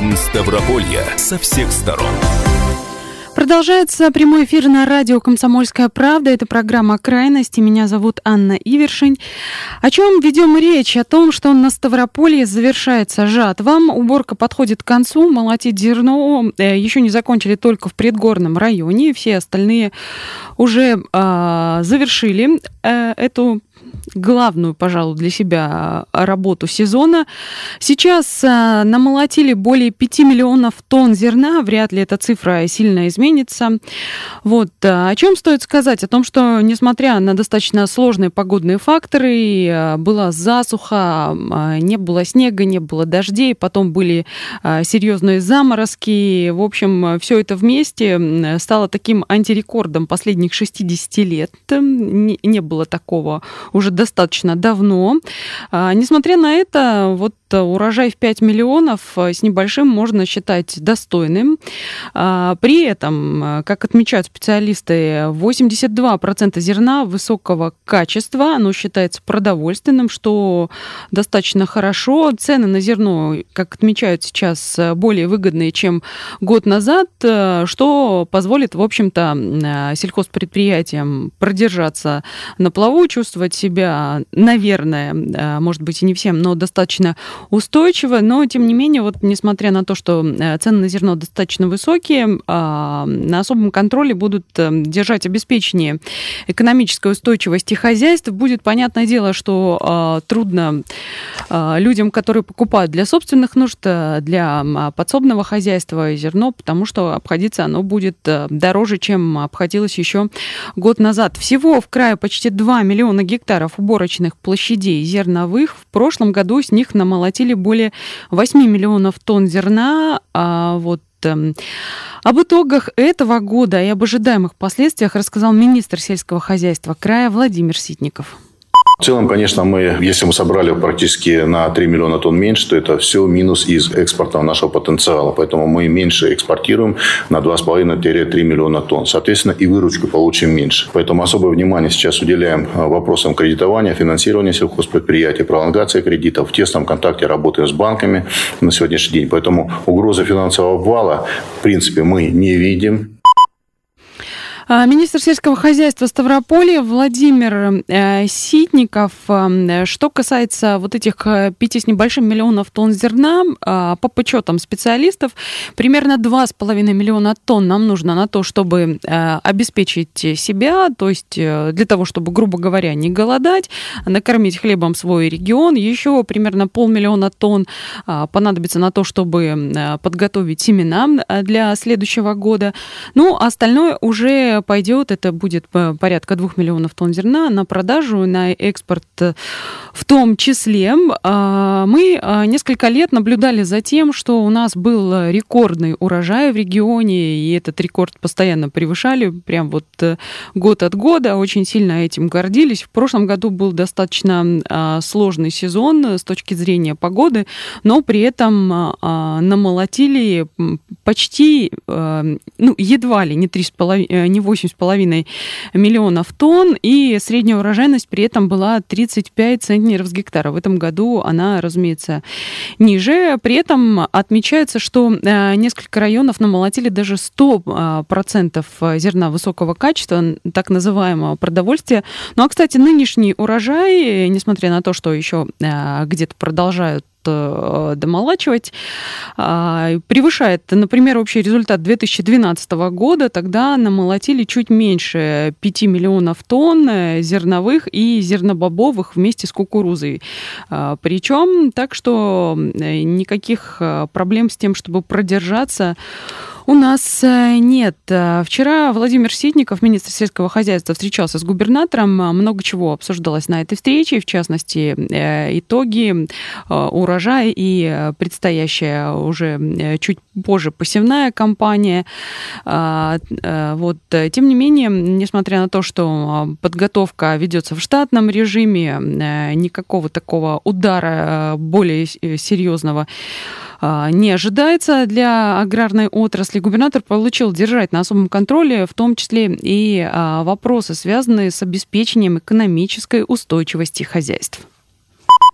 Жизнь Ставрополья со всех сторон. Продолжается прямой эфир на радио «Комсомольская правда». Это программа «Крайности». Меня зовут Анна Ивершин. О чем ведем речь? О том, что на Ставрополье завершается жатва. Уборка подходит к концу. Молотить зерно э, еще не закончили только в предгорном районе. Все остальные уже э, завершили э, эту главную, пожалуй, для себя а, работу сезона. Сейчас а, намолотили более 5 миллионов тонн зерна, вряд ли эта цифра сильно изменится. Вот. А, о чем стоит сказать? О том, что несмотря на достаточно сложные погодные факторы, была засуха, не было снега, не было дождей, потом были серьезные заморозки. В общем, все это вместе стало таким антирекордом последних 60 лет. Не было такого уже достаточно давно. А, несмотря на это, вот урожай в 5 миллионов э, с небольшим можно считать достойным. А, при этом, э, как отмечают специалисты, 82% зерна высокого качества, оно считается продовольственным, что достаточно хорошо. Цены на зерно, как отмечают сейчас, более выгодные, чем год назад, э, что позволит, в общем-то, сельхозпредприятиям продержаться на плаву, чувствовать себя, наверное, может быть и не всем, но достаточно устойчиво, но тем не менее, вот несмотря на то, что э, цены на зерно достаточно высокие, а, на особом контроле будут э, держать обеспечение экономической устойчивости хозяйств, будет понятное дело, что а, трудно а, людям, которые покупают для собственных нужд, э, для подсобного хозяйства зерно, потому что обходиться оно будет дороже, чем обходилось еще год назад. Всего в крае почти 2 миллиона гектаров уборочных площадей зерновых. В прошлом году с них намолотили более 8 миллионов тонн зерна. А вот эм, об итогах этого года и об ожидаемых последствиях рассказал министр сельского хозяйства края Владимир Ситников. В целом, конечно, мы, если мы собрали практически на 3 миллиона тонн меньше, то это все минус из экспорта нашего потенциала. Поэтому мы меньше экспортируем на 2,5-3 миллиона тонн. Соответственно, и выручку получим меньше. Поэтому особое внимание сейчас уделяем а, вопросам кредитования, финансирования сельхозпредприятий, пролонгации кредитов. В тесном контакте работаем с банками на сегодняшний день. Поэтому угрозы финансового обвала, в принципе, мы не видим. А, министр сельского хозяйства Ставрополья Владимир э, Ситников. Э, что касается вот этих э, пяти с небольшим миллионов тонн зерна, по подсчетам специалистов, примерно 2,5 миллиона тонн нам нужно на то, чтобы обеспечить себя, то есть для того, чтобы, грубо говоря, не голодать, накормить хлебом свой регион. Еще примерно полмиллиона тонн понадобится на то, чтобы подготовить семена для следующего года. Ну, остальное уже пойдет, это будет порядка двух миллионов тонн зерна на продажу, на экспорт э, в том числе. А, мы а, несколько лет наблюдали за тем, что у нас был рекордный урожай в регионе, и этот рекорд постоянно превышали, прям вот э, год от года, очень сильно этим гордились. В прошлом году был достаточно а, сложный сезон с точки зрения погоды, но при этом намолотили почти, ну, едва ли не 3,5, не 8,5 миллионов тонн, и средняя урожайность при этом была 35 центнеров с гектара. В этом году она, разумеется, ниже. При этом отмечается, что э, несколько районов намолотили даже 100% э, зерна высокого качества, так называемого продовольствия. Ну а, кстати, нынешний урожай, несмотря на то, что еще э, где-то продолжают Э, домолачивать, а, превышает, например, общий результат 2012 года. Тогда намолотили чуть меньше 5 миллионов тонн зерновых и зернобобовых вместе с кукурузой. А, Причем так, что никаких э, проблем с тем, чтобы продержаться у нас э, нет. Э, вчера Владимир Ситников, министр сельского хозяйства, встречался с губернатором. Много чего обсуждалось на этой встрече, в частности, э, итоги урожая и предстоящая уже чуть позже посевная кампания. Вот. Тем не менее, несмотря на то, что подготовка ведется в штатном режиме, никакого такого удара более серьезного а, не ожидается для аграрной отрасли. Губернатор получил держать на особом контроле, в том числе и а, вопросы, связанные с обеспечением экономической устойчивости хозяйств.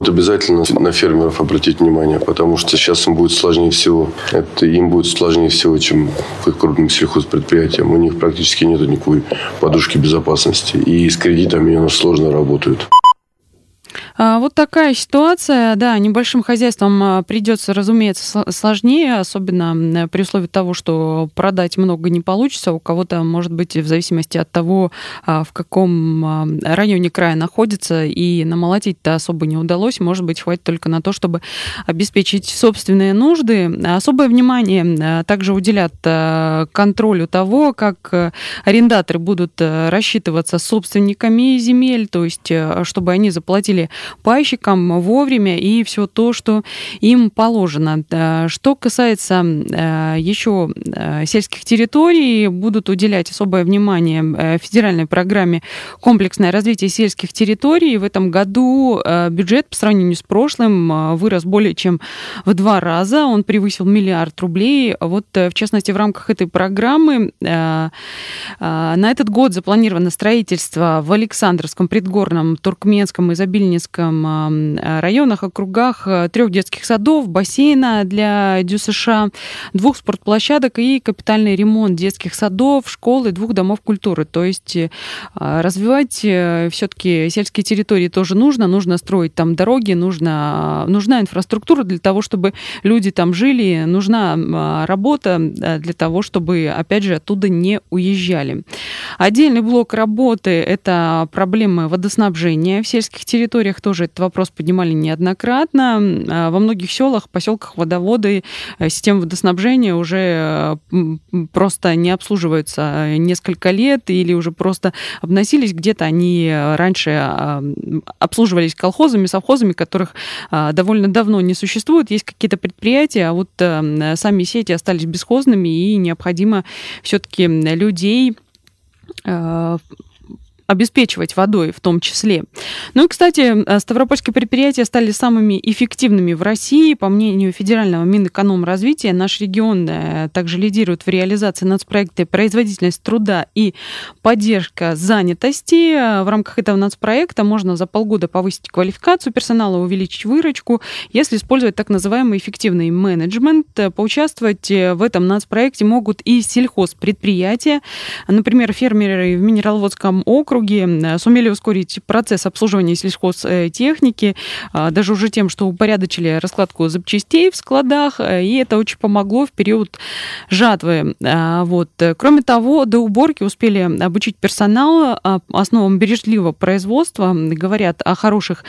Обязательно на фермеров обратить внимание, потому что сейчас им будет сложнее всего. Это им будет сложнее всего, чем крупным сельхозпредприятиям. У них практически нет никакой подушки безопасности. И с кредитами у нас сложно работают. А, вот такая ситуация, да, небольшим хозяйствам а, придется, разумеется, сложнее, особенно при условии того, что продать много не получится. У кого-то, может быть, в зависимости от того, а, в каком районе края находится, и намолотить-то особо не удалось. Может быть, хватит только на то, чтобы обеспечить собственные нужды. Особое внимание также уделят контролю того, как арендаторы будут рассчитываться с собственниками земель, то есть чтобы они заплатили пайщикам вовремя и все то, что им положено. Что касается э, еще э, сельских территорий, будут уделять особое внимание э, федеральной программе «Комплексное развитие сельских территорий». В этом году бюджет по сравнению с прошлым вырос более чем в два раза. Он превысил миллиард рублей. Вот, в частности, в рамках этой программы на этот год запланировано строительство в Александровском, Предгорном, Туркменском, Изобильнинском Кировском районах, округах э, трех детских садов, бассейна для ДЮСШ, двух спортплощадок и капитальный ремонт детских садов, школ и двух домов культуры. То есть э, развивать э, все-таки сельские территории тоже нужно, нужно строить там дороги, нужно, нужна инфраструктура для того, чтобы люди там жили, нужна работа для того, чтобы, опять же, оттуда не уезжали. Отдельный блок работы – это проблемы водоснабжения в сельских территориях, тоже этот вопрос поднимали неоднократно. А, во многих селах, поселках водоводы, э, системы водоснабжения уже э, просто не обслуживаются э, несколько лет или уже просто обносились. Где-то они раньше а, обслуживались колхозами, совхозами, которых а, довольно давно не существует. Есть какие-то предприятия, а вот сами сети остались бесхозными, и необходимо все-таки людей обеспечивать водой в том числе. Ну и, кстати, э, ставропольские предприятия стали самыми эффективными в России. По мнению федерального Минэкономразвития, наш регион э, также лидирует в реализации нацпроекта «Производительность труда и поддержка занятости». Э, в рамках этого нацпроекта можно за полгода повысить квалификацию персонала, увеличить выручку, если использовать так называемый эффективный менеджмент. Поучаствовать в этом нацпроекте могут и сельхозпредприятия, например, фермеры в Минераловодском округе, округе э, сумели ускорить процесс обслуживания сельхозтехники, э, даже уже тем, что упорядочили раскладку запчастей в складах, э, и это очень помогло в период жатвы. Вот. Кроме того, до уборки успели обучить персонал основам бережливого производства, говорят о хороших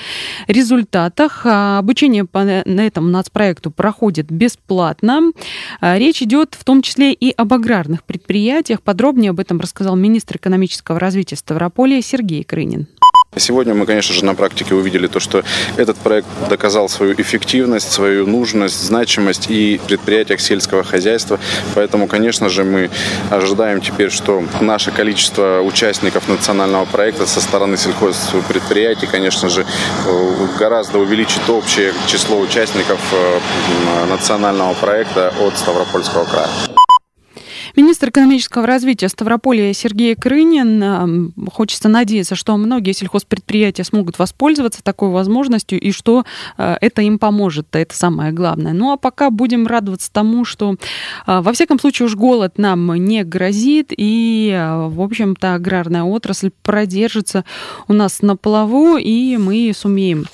результатах. Обучение по на этом нацпроекту проходит бесплатно. Речь идет в том числе и об аграрных предприятиях. Подробнее об этом рассказал министр экономического развития Ставрополя Ставрополя Сергей Крынин. Сегодня мы, конечно же, на практике увидели то, что этот проект доказал свою эффективность, свою нужность, значимость и в предприятиях сельского хозяйства. Поэтому, конечно же, мы ожидаем теперь, что наше количество участников национального проекта со стороны сельхозпредприятий, конечно же, гораздо увеличит общее число участников э, национального проекта от Ставропольского края. Министр экономического развития Ставрополя Сергей Крынин. Хочется надеяться, что многие сельхозпредприятия смогут воспользоваться такой возможностью и что э, это им поможет. Это самое главное. Ну а пока будем радоваться тому, что э, во всяком случае уж голод нам не грозит и, э, в общем-то, аграрная отрасль продержится у нас на плаву и мы сумеем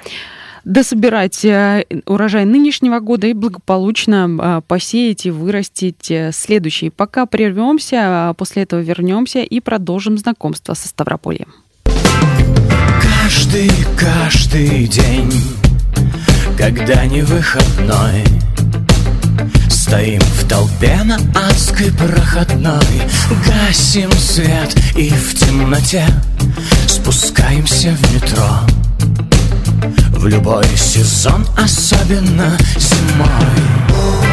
дособирать э, урожай нынешнего года и благополучно э, посеять и вырастить э, следующий. Пока прервемся, а после этого вернемся и продолжим знакомство со Ставропольем. Каждый, каждый день, когда не выходной, Стоим в толпе на адской проходной Гасим свет и в темноте Спускаемся в метро в любой сезон, особенно зимой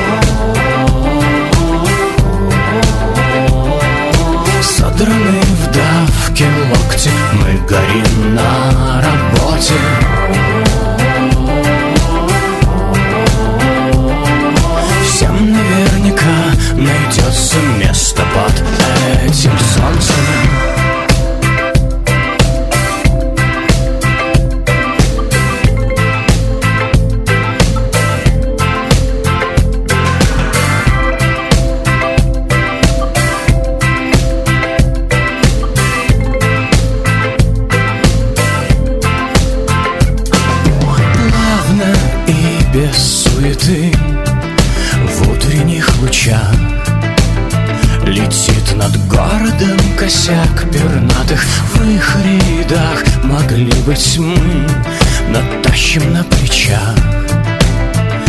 косяк пернатых В их рядах. Могли быть мы Натащим на плечах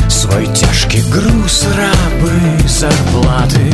Свой тяжкий груз рабы зарплаты